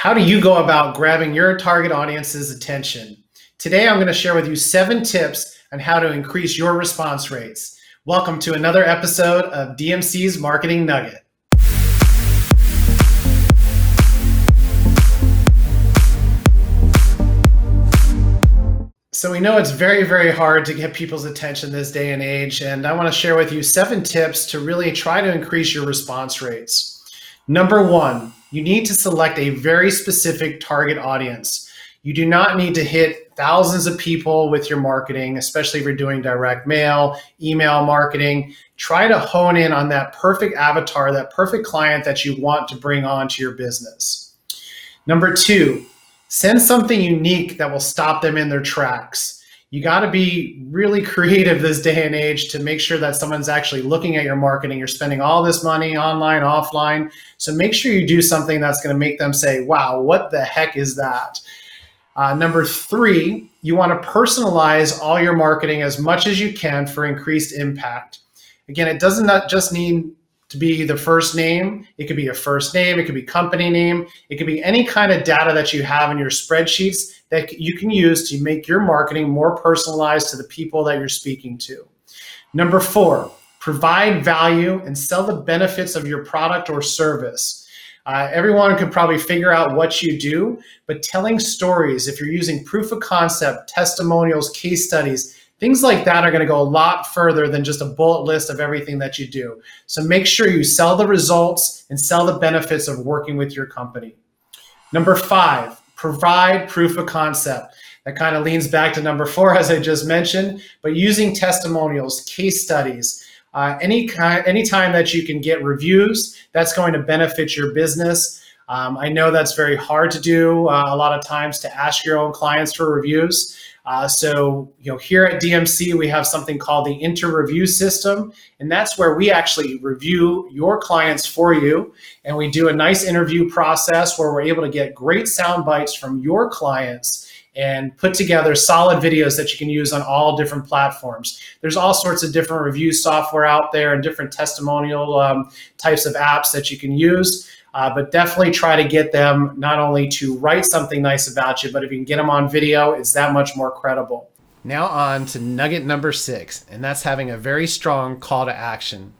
How do you go about grabbing your target audience's attention? Today, I'm going to share with you seven tips on how to increase your response rates. Welcome to another episode of DMC's Marketing Nugget. So, we know it's very, very hard to get people's attention this day and age, and I want to share with you seven tips to really try to increase your response rates. Number one, you need to select a very specific target audience. You do not need to hit thousands of people with your marketing, especially if you're doing direct mail, email marketing. Try to hone in on that perfect avatar, that perfect client that you want to bring on to your business. Number two, send something unique that will stop them in their tracks you got to be really creative this day and age to make sure that someone's actually looking at your marketing. You're spending all this money online, offline. So make sure you do something that's going to make them say, wow, what the heck is that? Uh, number three, you want to personalize all your marketing as much as you can for increased impact. Again, it doesn't just need to be the first name. It could be a first name. It could be company name. It could be any kind of data that you have in your spreadsheets that you can use to make your marketing more personalized to the people that you're speaking to. Number four, provide value and sell the benefits of your product or service. Uh, everyone could probably figure out what you do, but telling stories, if you're using proof of concept, testimonials, case studies, things like that are going to go a lot further than just a bullet list of everything that you do. So make sure you sell the results and sell the benefits of working with your company. Number five, provide proof of concept. That kind of leans back to number four, as I just mentioned, but using testimonials, case studies, uh, any kind, anytime that you can get reviews, that's going to benefit your business. Um, I know that's very hard to do uh, a lot of times to ask your own clients for reviews. Uh, so, you know, here at DMC, we have something called the inter-review system, and that's where we actually review your clients for you, and we do a nice interview process where we're able to get great sound bites from your clients and put together solid videos that you can use on all different platforms. There's all sorts of different review software out there and different testimonial um, types of apps that you can use. Uh, but definitely try to get them not only to write something nice about you, but if you can get them on video, it's that much more credible. Now, on to nugget number six, and that's having a very strong call to action.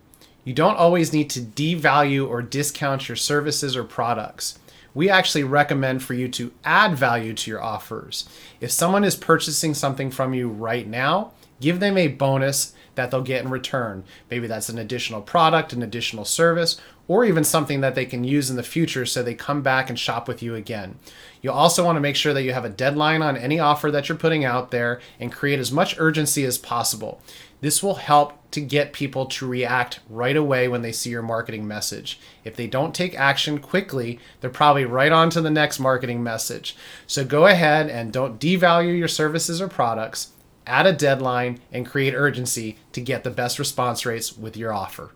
You don't always need to devalue or discount your services or products. We actually recommend for you to add value to your offers. If someone is purchasing something from you right now, give them a bonus that they'll get in return. Maybe that's an additional product, an additional service, or even something that they can use in the future so they come back and shop with you again. You also want to make sure that you have a deadline on any offer that you're putting out there and create as much urgency as possible. This will help to get people to react right away when they see your marketing message. If they don't take action quickly, they're probably right on to the next marketing message. So go ahead and don't devalue your services or products. Add a deadline and create urgency to get the best response rates with your offer.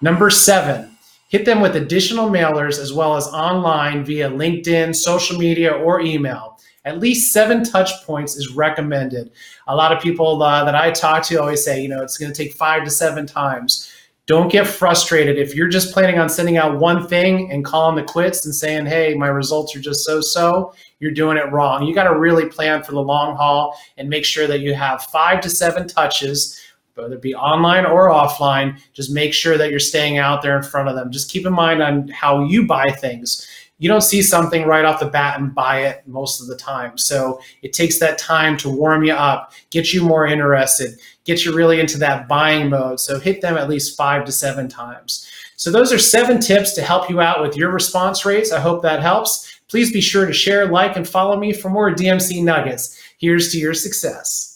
Number seven, hit them with additional mailers as well as online via LinkedIn, social media, or email. At least seven touch points is recommended. A lot of people uh, that I talk to always say, you know, it's going to take five to seven times. Don't get frustrated. If you're just planning on sending out one thing and calling the quits and saying, hey, my results are just so so, you're doing it wrong. You got to really plan for the long haul and make sure that you have five to seven touches whether it be online or offline, just make sure that you're staying out there in front of them. Just keep in mind on how you buy things. You don't see something right off the bat and buy it most of the time. So it takes that time to warm you up, get you more interested, get you really into that buying mode. So hit them at least five to seven times. So those are seven tips to help you out with your response rates. I hope that helps. Please be sure to share, like, and follow me for more DMC nuggets. Here's to your success.